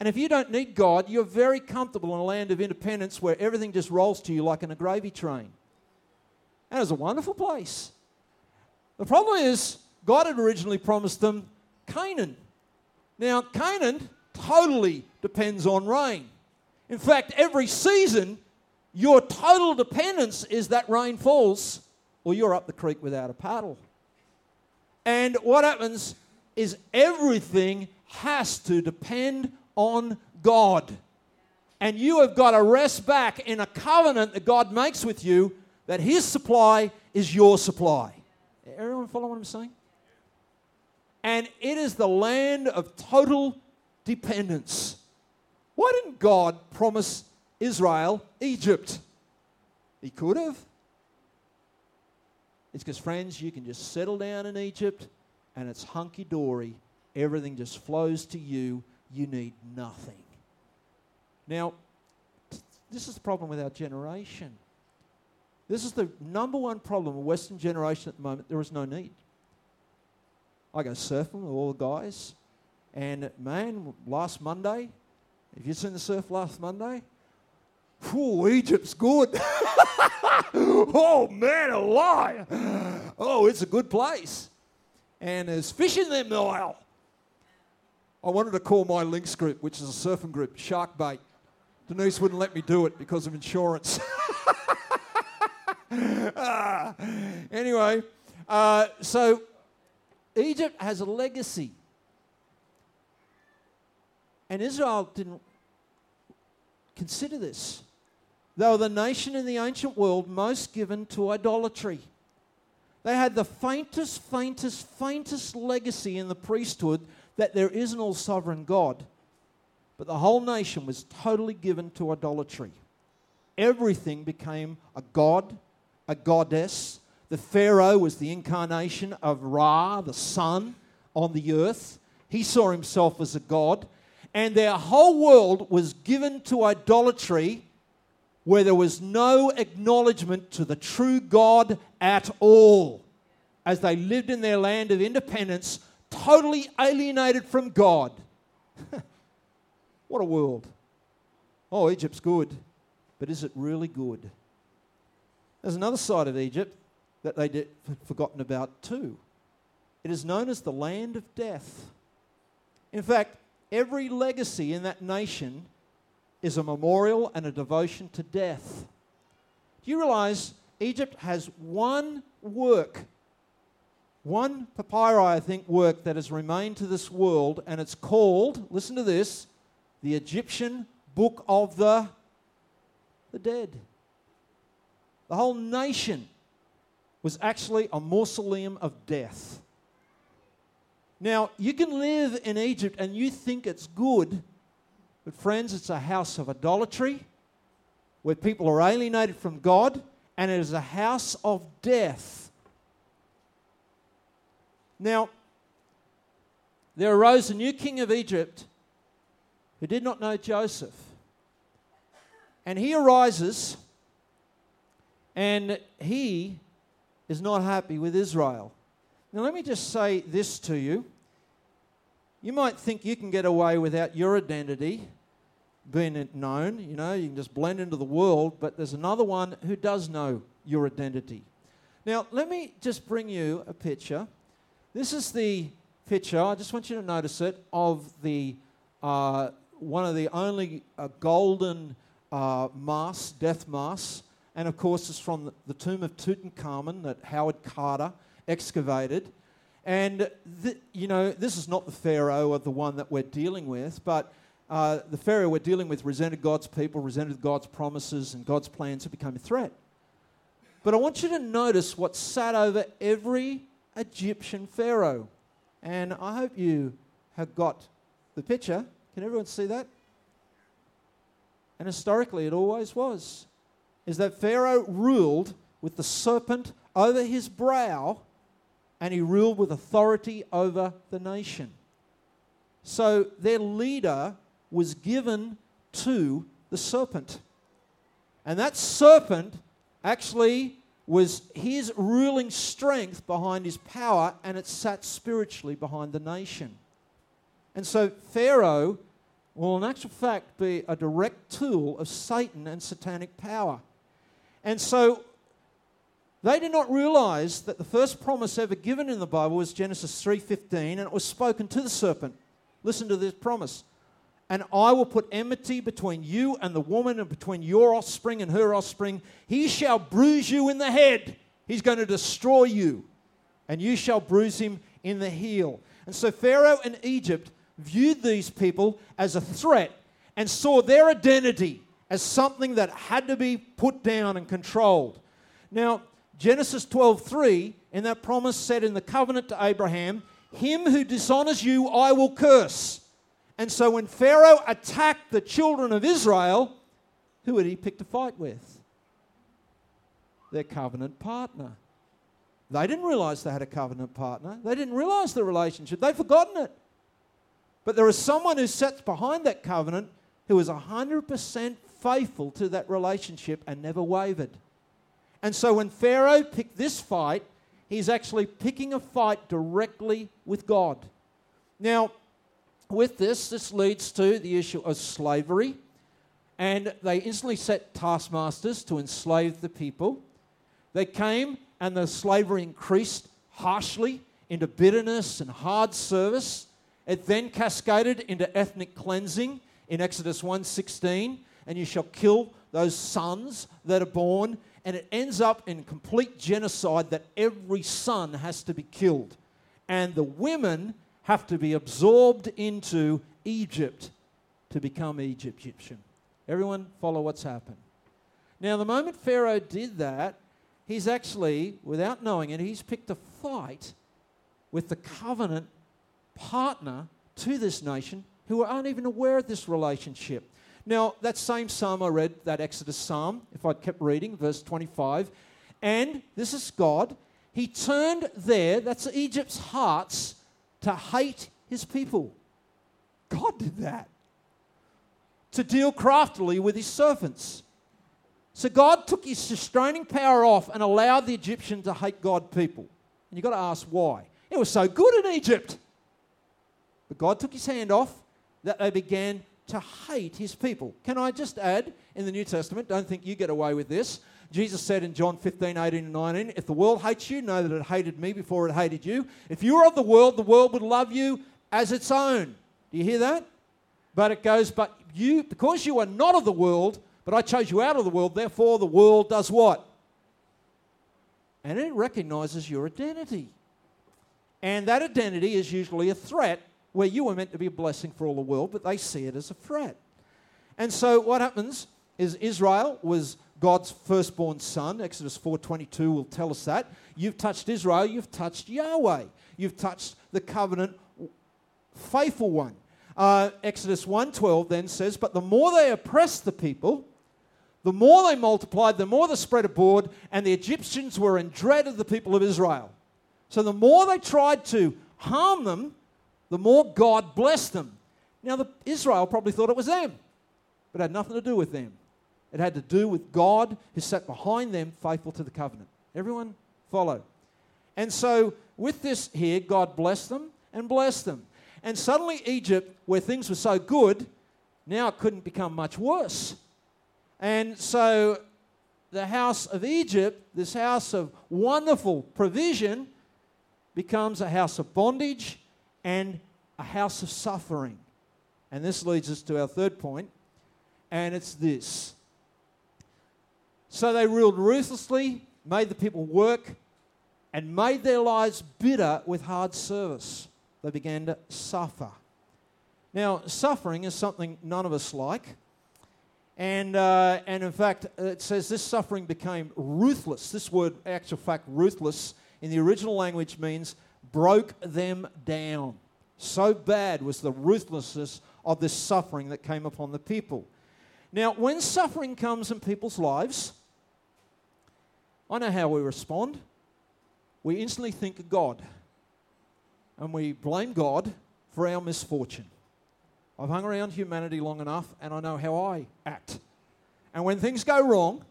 And if you don't need God, you're very comfortable in a land of independence where everything just rolls to you like in a gravy train. And it's a wonderful place. The problem is, God had originally promised them Canaan. Now, Canaan totally depends on rain. In fact, every season, your total dependence is that rain falls or you're up the creek without a paddle. And what happens is everything has to depend on God. And you have got to rest back in a covenant that God makes with you that His supply is your supply. Everyone follow what I'm saying? And it is the land of total dependence. Why didn't God promise Israel Egypt? He could have. It's because, friends, you can just settle down in Egypt and it's hunky dory. Everything just flows to you. You need nothing. Now, this is the problem with our generation. This is the number one problem of Western generation at the moment. There is no need. I go surfing with all the guys, and man, last Monday, have you seen the surf last Monday? Whew, Egypt's good. oh man, alive! Oh, it's a good place. And there's fish in there, Nile. I wanted to call my links group, which is a surfing group, Shark Bait. Denise wouldn't let me do it because of insurance. ah, anyway, uh, so Egypt has a legacy. And Israel didn't consider this. They were the nation in the ancient world most given to idolatry. They had the faintest, faintest, faintest legacy in the priesthood that there is an all sovereign God. But the whole nation was totally given to idolatry. Everything became a god, a goddess. The Pharaoh was the incarnation of Ra, the sun on the earth. He saw himself as a god. And their whole world was given to idolatry where there was no acknowledgement to the true God at all. As they lived in their land of independence, totally alienated from God. what a world. Oh, Egypt's good, but is it really good? There's another side of Egypt that they did forgotten about too. It is known as the land of death. In fact, every legacy in that nation is a memorial and a devotion to death. Do you realize Egypt has one work, one papyri, I think, work that has remained to this world, and it's called, listen to this, the Egyptian Book of the, the Dead. The whole nation was actually a mausoleum of death. Now, you can live in Egypt and you think it's good, but friends, it's a house of idolatry where people are alienated from God, and it is a house of death. Now, there arose a new king of Egypt who did not know Joseph. And he arises and he is not happy with Israel. Now, let me just say this to you. You might think you can get away without your identity being known. You know, you can just blend into the world, but there's another one who does know your identity. Now, let me just bring you a picture. This is the picture, I just want you to notice it, of the uh, one of the only uh, golden uh, masks, death masks. And of course, it's from the, tomb of Tutankhamun that Howard Carter excavated. And, th- you know, this is not the Pharaoh of the one that we're dealing with, but uh, the Pharaoh we're dealing with resented God's people, resented God's promises and God's plans, and became a threat. But I want you to notice what sat over every Egyptian Pharaoh. And I hope you have got the picture. Can everyone see that? And historically, it always was. Is that Pharaoh ruled with the serpent over his brow and he ruled with authority over the nation. So their leader was given to the serpent. And that serpent actually was his ruling strength behind his power, and it sat spiritually behind the nation. And so Pharaoh will, in actual fact, be a direct tool of Satan and satanic power. And so they did not realize that the first promise ever given in the Bible was Genesis 3:15 and it was spoken to the serpent. Listen to this promise. And I will put enmity between you and the woman and between your offspring and her offspring. He shall bruise you in the head. He's going to destroy you. And you shall bruise him in the heel. And so Pharaoh and Egypt viewed these people as a threat and saw their identity as something that had to be put down and controlled. Now, Genesis 12:3 in that promise said in the covenant to Abraham, "Him who dishonors you I will curse." And so when Pharaoh attacked the children of Israel, who had he picked a fight with? Their covenant partner. They didn't realize they had a covenant partner. They didn't realize the relationship. They'd forgotten it. But there is someone who sits behind that covenant who is 100% faithful to that relationship and never wavered. And so when Pharaoh picked this fight, he's actually picking a fight directly with God. Now, with this, this leads to the issue of slavery. And they instantly set taskmasters to enslave the people. They came, and the slavery increased harshly into bitterness and hard service. It then cascaded into ethnic cleansing in Exodus 1:16, and you shall kill those sons that are born and it ends up in complete genocide that every son has to be killed. And the women have to be absorbed into Egypt to become Egyptian. Everyone follow what's happened. Now, the moment Pharaoh did that, he's actually, without knowing it, he's picked a fight with the covenant partner to this nation who aren't even aware of this relationship. Now, that same psalm I read, that Exodus psalm, if I'd kept reading, verse 25, and this is God, he turned there, that's Egypt's hearts, to hate his people. God did that. To deal craftily with his servants. So God took his restraining power off and allowed the Egyptian to hate God people. And you've got to ask why. It was so good in Egypt. But God took his hand off that they began to hate his people. Can I just add in the New Testament, don't think you get away with this. Jesus said in John 15, 18, and 19, If the world hates you, know that it hated me before it hated you. If you were of the world, the world would love you as its own. Do you hear that? But it goes, But you, because you are not of the world, but I chose you out of the world, therefore the world does what? And it recognizes your identity. And that identity is usually a threat where you were meant to be a blessing for all the world, but they see it as a threat. And so what happens is Israel was God's firstborn son. Exodus 4:22 will tell us that. You've touched Israel, you've touched Yahweh. You've touched the covenant faithful one. Uh, Exodus 1:12 then says, "But the more they oppressed the people, the more they multiplied, the more they spread abroad, and the Egyptians were in dread of the people of Israel. So the more they tried to harm them, the more God blessed them. Now, the, Israel probably thought it was them, but it had nothing to do with them. It had to do with God who sat behind them, faithful to the covenant. Everyone follow. And so, with this here, God blessed them and blessed them. And suddenly, Egypt, where things were so good, now it couldn't become much worse. And so the house of Egypt, this house of wonderful provision, becomes a house of bondage and a house of suffering. And this leads us to our third point, and it's this. So they ruled ruthlessly, made the people work, and made their lives bitter with hard service. They began to suffer. Now, suffering is something none of us like. And, uh, and in fact, it says this suffering became ruthless. This word, actual fact, ruthless, in the original language means broke them down. So bad was the ruthlessness of this suffering that came upon the people. Now, when suffering comes in people's lives, I know how we respond. We instantly think of God and we blame God for our misfortune. I've hung around humanity long enough and I know how I act. And when things go wrong,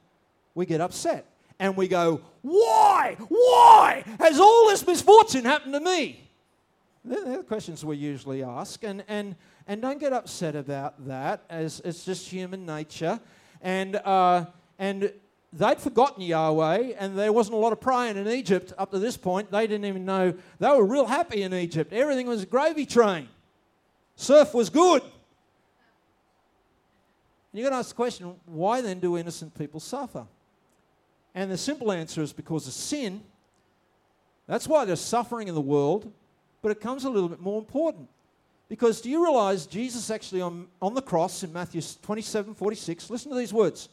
we get upset and we go, Why? Why has all this misfortune happened to me? They're the questions we usually ask. And, and, and don't get upset about that, as it's just human nature. And, uh, and they'd forgotten Yahweh, and there wasn't a lot of praying in Egypt up to this point. They didn't even know. They were real happy in Egypt. Everything was gravy train. Surf was good. You've got to ask the question why then do innocent people suffer? And the simple answer is because of sin. That's why there's suffering in the world, but it comes a little bit more important. Because do you realize Jesus actually on, on the cross in Matthew 27 46, listen to these words.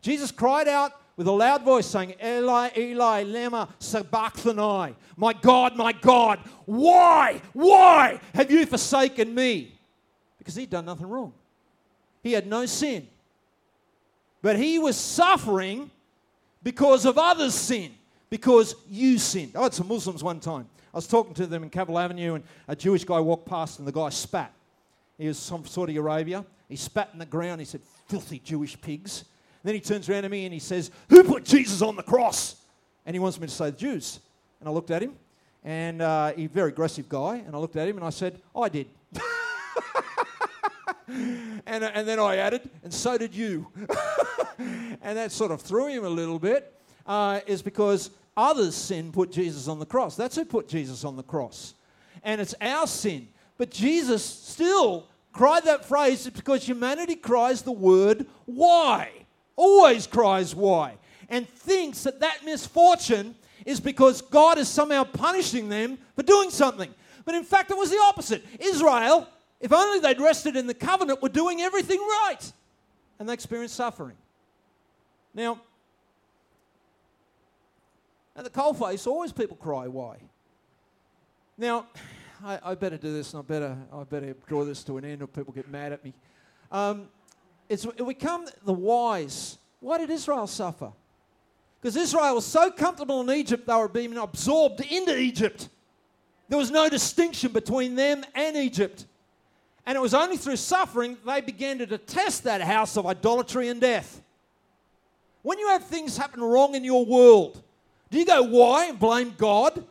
Jesus cried out with a loud voice, saying, Eli, Eli, lema sabachthani. My God, my God, why, why have you forsaken me? Because he'd done nothing wrong. He had no sin. But he was suffering because of others' sin, because you sinned. I had some Muslims one time. I was talking to them in Cavill Avenue, and a Jewish guy walked past, and the guy spat. He was from Saudi Arabia. He spat in the ground. He said, Filthy Jewish pigs. Then he turns around to me and he says, Who put Jesus on the cross? And he wants me to say the Jews. And I looked at him, and uh, he's a very aggressive guy. And I looked at him and I said, I did. and, and then I added, and so did you. and that sort of threw him a little bit, uh, is because others' sin put Jesus on the cross. That's who put Jesus on the cross. And it's our sin. But Jesus still cried that phrase because humanity cries the word why always cries why, and thinks that that misfortune is because God is somehow punishing them for doing something. But in fact, it was the opposite. Israel, if only they'd rested in the covenant, were doing everything right, and they experienced suffering. Now, at the coalface, always people cry, why? Now, I, I, better do this and I better, I better draw this to an end or people get mad at me. Um, it's, we come the wise. Why did Israel suffer? Because Israel was so comfortable in Egypt, they were being absorbed into Egypt. There was no distinction between them and Egypt. And it was only through suffering they began to detest that house of idolatry and death. When you have things happen wrong in your world, do you go, why, and blame God?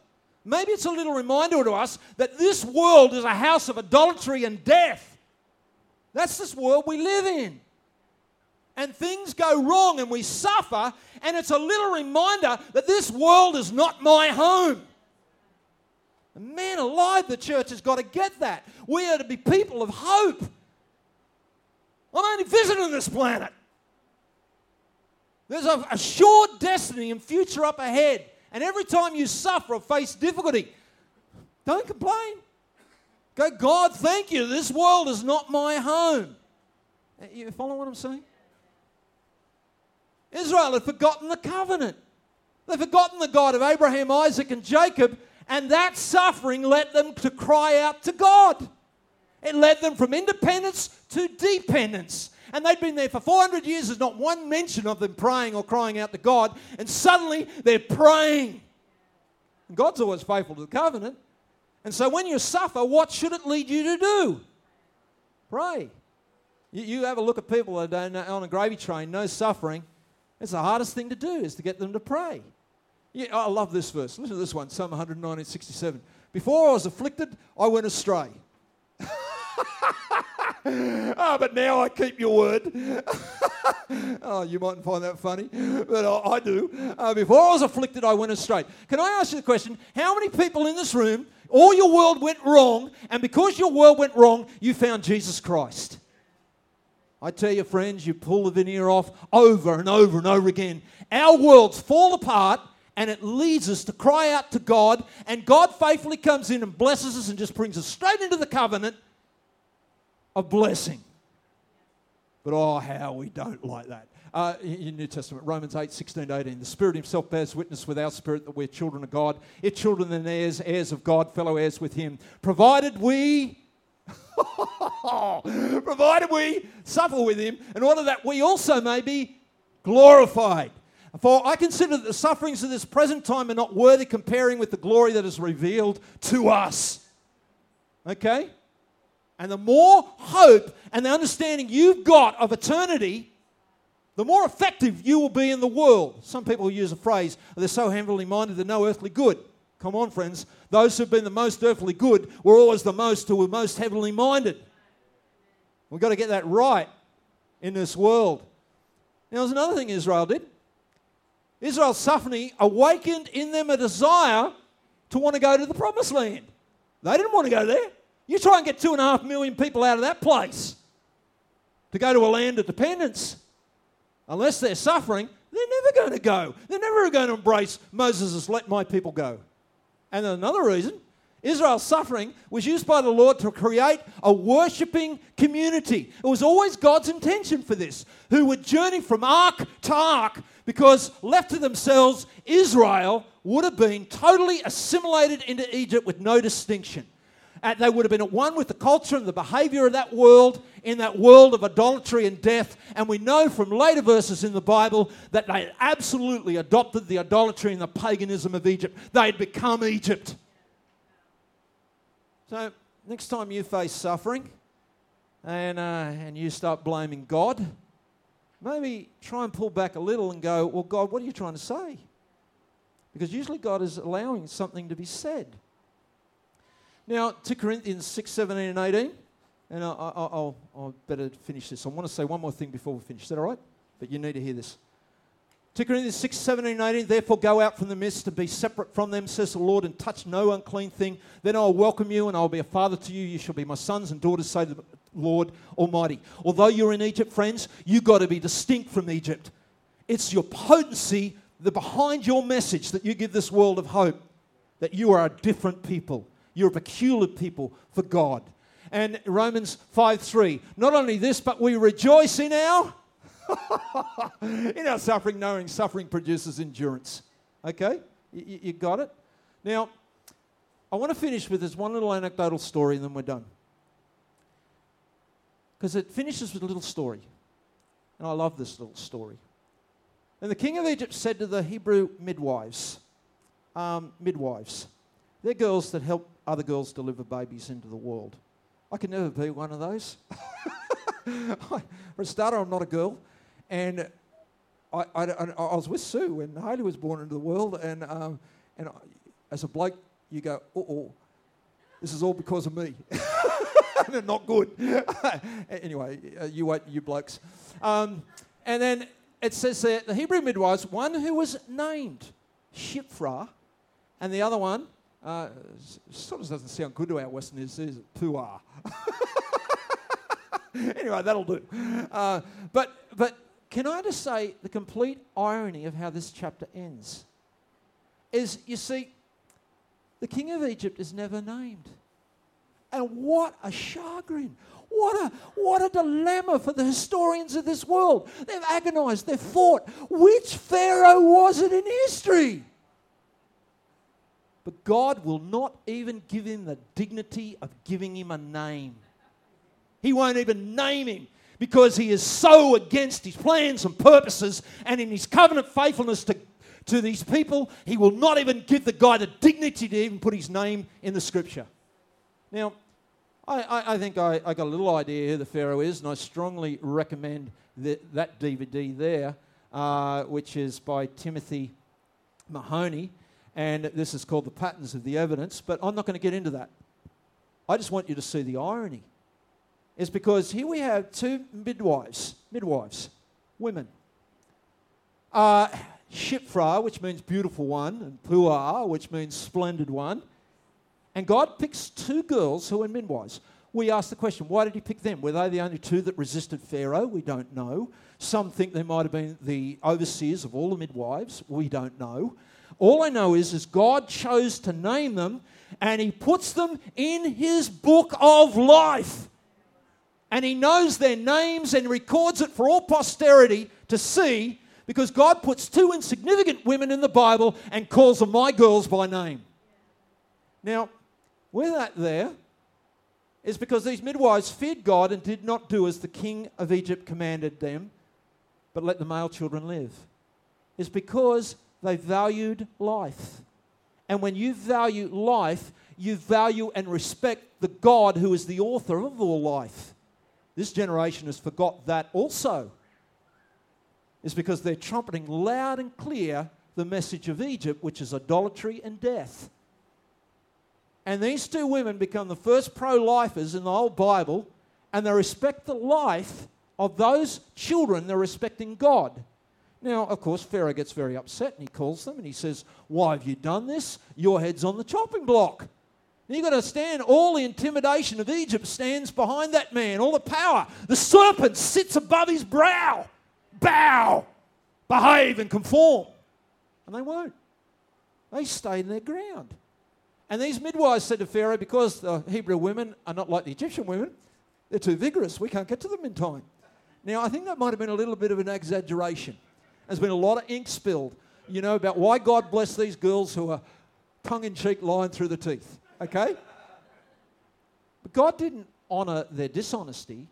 Maybe it's a little reminder to us that this world is a house of idolatry and death. That's this world we live in and things go wrong and we suffer, and it's a little reminder that this world is not my home. Man alive, the church has got to get that. We are to be people of hope. I'm only visiting this planet. There's a, a sure destiny and future up ahead. And every time you suffer or face difficulty, don't complain. Go, God, thank you. This world is not my home. Eh, you follow what I'm saying? Israel had forgotten the covenant. They've forgotten the God of Abraham, Isaac, and Jacob, and that suffering led them to cry out to God. It led them from independence to dependence. And they'd been there for 400 years. There's not one mention of them praying or crying out to God. And suddenly they're praying. God's always faithful to the covenant. And so when you suffer, what should it lead you to do? Pray. You, you have a look at people that are on a gravy train, no suffering it's the hardest thing to do is to get them to pray. Yeah, I love this verse. Listen to this one, Psalm 119, 67. Before I was afflicted, I went astray. oh, but now I keep your word. oh, you mightn't find that funny, but I, I do. Uh, before I was afflicted, I went astray. Can I ask you the question? How many people in this room, all your world went wrong, and because your world went wrong, you found Jesus Christ? I tell you, friends, you pull the veneer off over and over and over again. Our worlds fall apart and it leads us to cry out to God, and God faithfully comes in and blesses us and just brings us straight into the covenant of blessing. But oh, how we don't like that. Uh, in New Testament, Romans 8, 16 18. The Spirit Himself bears witness with our spirit that we're children of God. If children and heirs, heirs of God, fellow heirs with Him. Provided we, provided we suffer with Him, in order that we also may be glorified. For I consider that the sufferings of this present time are not worthy comparing with the glory that is revealed to us. Okay? And the more hope and the understanding you've got of eternity, the more effective you will be in the world. Some people use a phrase, they're so heavenly minded, they're no earthly good. Come on, friends. Those who've been the most earthly good were always the most who were most heavenly minded. We've got to get that right in this world. Now, there's another thing Israel did. Israel's suffering awakened in them a desire to want to go to the promised land. They didn't want to go there. You try and get two and a half million people out of that place to go to a land of dependence. Unless they're suffering, they're never going to go. They're never going to embrace Moses' let my people go. And another reason Israel's suffering was used by the Lord to create a worshipping community. It was always God's intention for this, who would journey from ark to ark because left to themselves, Israel would have been totally assimilated into Egypt with no distinction. Uh, they would have been at one with the culture and the behavior of that world, in that world of idolatry and death. And we know from later verses in the Bible that they absolutely adopted the idolatry and the paganism of Egypt. They had become Egypt. So, next time you face suffering and, uh, and you start blaming God, maybe try and pull back a little and go, Well, God, what are you trying to say? Because usually God is allowing something to be said. Now, 2 Corinthians 6, 17, and 18. And I, will I'll better finish this. I want to say one more thing before we finish. Is that all right? But you need to hear this. 2 Corinthians 6, 17, and 18. Therefore, go out from the midst and be separate from them, says the Lord, and touch no unclean thing. Then I will welcome you, and I will be a father to you. You shall be my sons and daughters, say the Lord Almighty. Although you're in Egypt, friends, you've got to be distinct from Egypt. It's your potency the behind your message that you give this world of hope that you are a different people you're a peculiar people for God. And Romans 5 3. Not only this, but we rejoice in our in our suffering, knowing suffering produces endurance. Okay? You, you got it? Now, I want to finish with this one little anecdotal story and then we're done. Because it finishes with a little story. And I love this little story. And the king of Egypt said to the Hebrew midwives, um, midwives, they're girls that help other girls deliver babies into the world. I can never be one of those. For a starter, I'm not a girl. And I, I, I, was with Sue when Haley was born into the world. And, um, and as a bloke, you go, oh, this is all because of me. not good. anyway, uh, you wait, you blokes. Um, and then it says that the Hebrew midwives, one who was named Shiphrah, and the other one uh, sort of doesn't sound good to our Westerners, is puah. anyway, that'll do. Uh, but, but can I just say the complete irony of how this chapter ends is you see, the king of Egypt is never named. And what a chagrin. What a, what a dilemma for the historians of this world. They've agonized, they've fought. Which Pharaoh was it in history? But God will not even give him the dignity of giving him a name. He won't even name him because he is so against his plans and purposes and in his covenant faithfulness to, to these people, he will not even give the guy the dignity to even put his name in the scripture. Now, I, I, I think I, I, got a little idea who the Pharaoh is, and I strongly recommend the, that DVD there, uh, which is by Timothy Mahoney and this is called the patterns of the evidence, but I'm not going to get into that. I just want you to see the irony. Is because here we have two midwives, midwives, women. Uh, Shiphrah, which means beautiful one, and Puah, which means splendid one. And God picks two girls who are midwives. We ask the question, why did he pick them? Were they the only two that resisted Pharaoh? We don't know. Some think they might have been the overseers of all the midwives. We don't know. All I know is, is God chose to name them and he puts them in his book of life. And he knows their names and records it for all posterity to see because God puts two insignificant women in the Bible and calls them my girls by name. Now, where that there is because these midwives feared God and did not do as the king of Egypt commanded them, but let the male children live. Is because they valued life. And when you value life, you value and respect the God who is the author of all life. This generation has forgot that also. Is because they're trumpeting loud and clear the message of Egypt, which is idolatry and death. And these two women become the first pro lifers in the whole Bible, and they respect the life of those children, they're respecting God. Now, of course, Pharaoh gets very upset and he calls them and he says, Why have you done this? Your head's on the chopping block. You've got to stand, all the intimidation of Egypt stands behind that man, all the power. The serpent sits above his brow. Bow, behave, and conform. And they won't. They stay in their ground. And these midwives said to Pharaoh, because the Hebrew women are not like the Egyptian women, they're too vigorous, we can't get to them in time. Now, I think that might have been a little bit of an exaggeration. There's been a lot of ink spilled, you know, about why God blessed these girls who are tongue in cheek lying through the teeth, okay? But God didn't honor their dishonesty,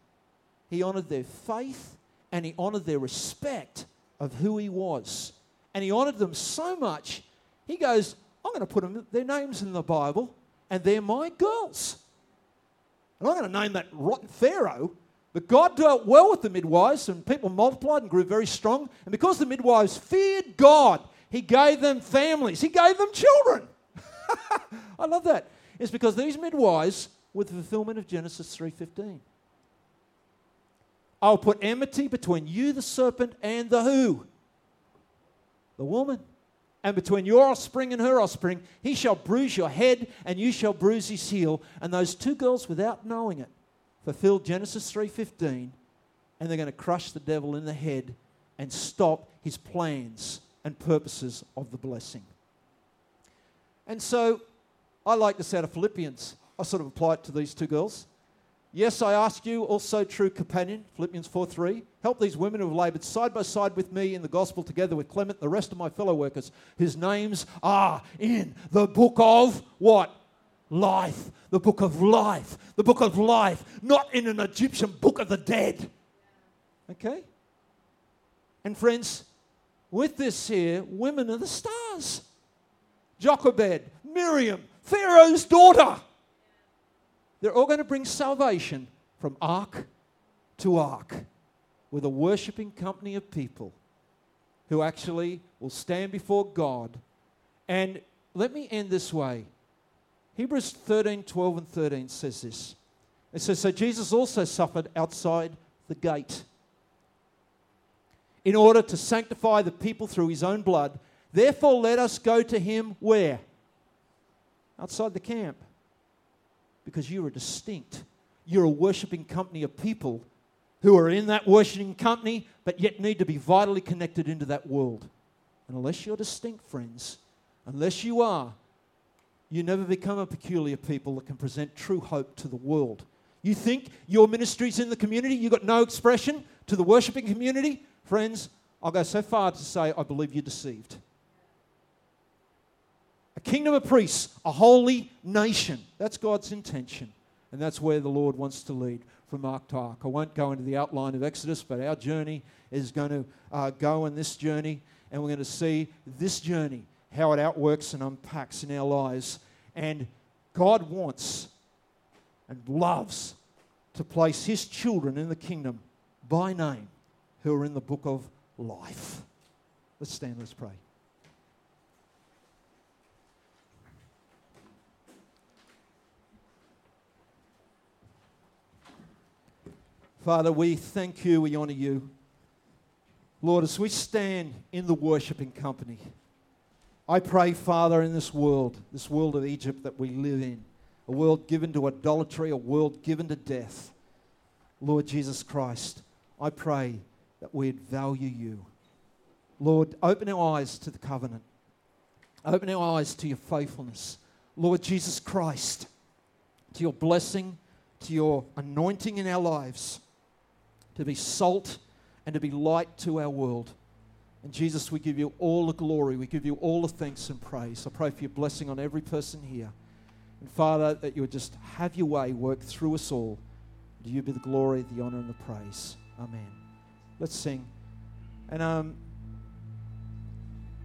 He honored their faith and He honored their respect of who He was. And He honored them so much, He goes, I'm going to put them, their names in the Bible, and they're my girls. And I'm going to name that rotten Pharaoh but God dealt well with the midwives, and people multiplied and grew very strong. And because the midwives feared God, He gave them families, He gave them children. I love that. It's because these midwives were the fulfillment of Genesis 3:15. I'll put enmity between you, the serpent, and the who? The woman. And between your offspring and her offspring, he shall bruise your head, and you shall bruise his heel. And those two girls, without knowing it, fulfilled Genesis 3:15 and they're going to crush the devil in the head and stop his plans and purposes of the blessing. And so I like this out of Philippians. I sort of apply it to these two girls. Yes, I ask you, also true companion, Philippians 4 3, help these women who have labored side by side with me in the gospel together with Clement the rest of my fellow workers, whose names are in the book of what? life, the book of life, the book of life, not in an Egyptian book of the dead. Okay? And friends, with this here, women are the stars. Jochebed, Miriam, Pharaoh's daughter. They're all going to bring salvation from ark to ark with a worshipping company of people who actually will stand before God. And let me end this way. Hebrews 13, 12, and 13 says this. It says, So Jesus also suffered outside the gate in order to sanctify the people through his own blood. Therefore, let us go to him where? Outside the camp. Because you are distinct. You're a worshipping company of people who are in that worshiping company, but yet need to be vitally connected into that world. And unless you're distinct, friends, unless you are, you never become a peculiar people that can present true hope to the world. You think your ministry's in the community, you've got no expression to the worshiping community? Friends, I'll go so far to say I believe you're deceived. Kingdom of priests, a holy nation. That's God's intention. And that's where the Lord wants to lead from ark to Ark. I won't go into the outline of Exodus, but our journey is going to uh, go on this journey, and we're going to see this journey how it outworks and unpacks in our lives. And God wants and loves to place His children in the kingdom by name who are in the book of life. Let's stand, let's pray. Father, we thank you, we honor you. Lord, as we stand in the worshiping company, I pray, Father, in this world, this world of Egypt that we live in, a world given to idolatry, a world given to death, Lord Jesus Christ, I pray that we'd value you. Lord, open our eyes to the covenant. Open our eyes to your faithfulness. Lord Jesus Christ, to your blessing, to your anointing in our lives, to be salt and to be light to our world. And Jesus, we give you all the glory. We give you all the thanks and praise. I pray for your blessing on every person here. And Father, that you would just have your way, work through us all. To you be the glory, the honor, and the praise. Amen. Let's sing. And um,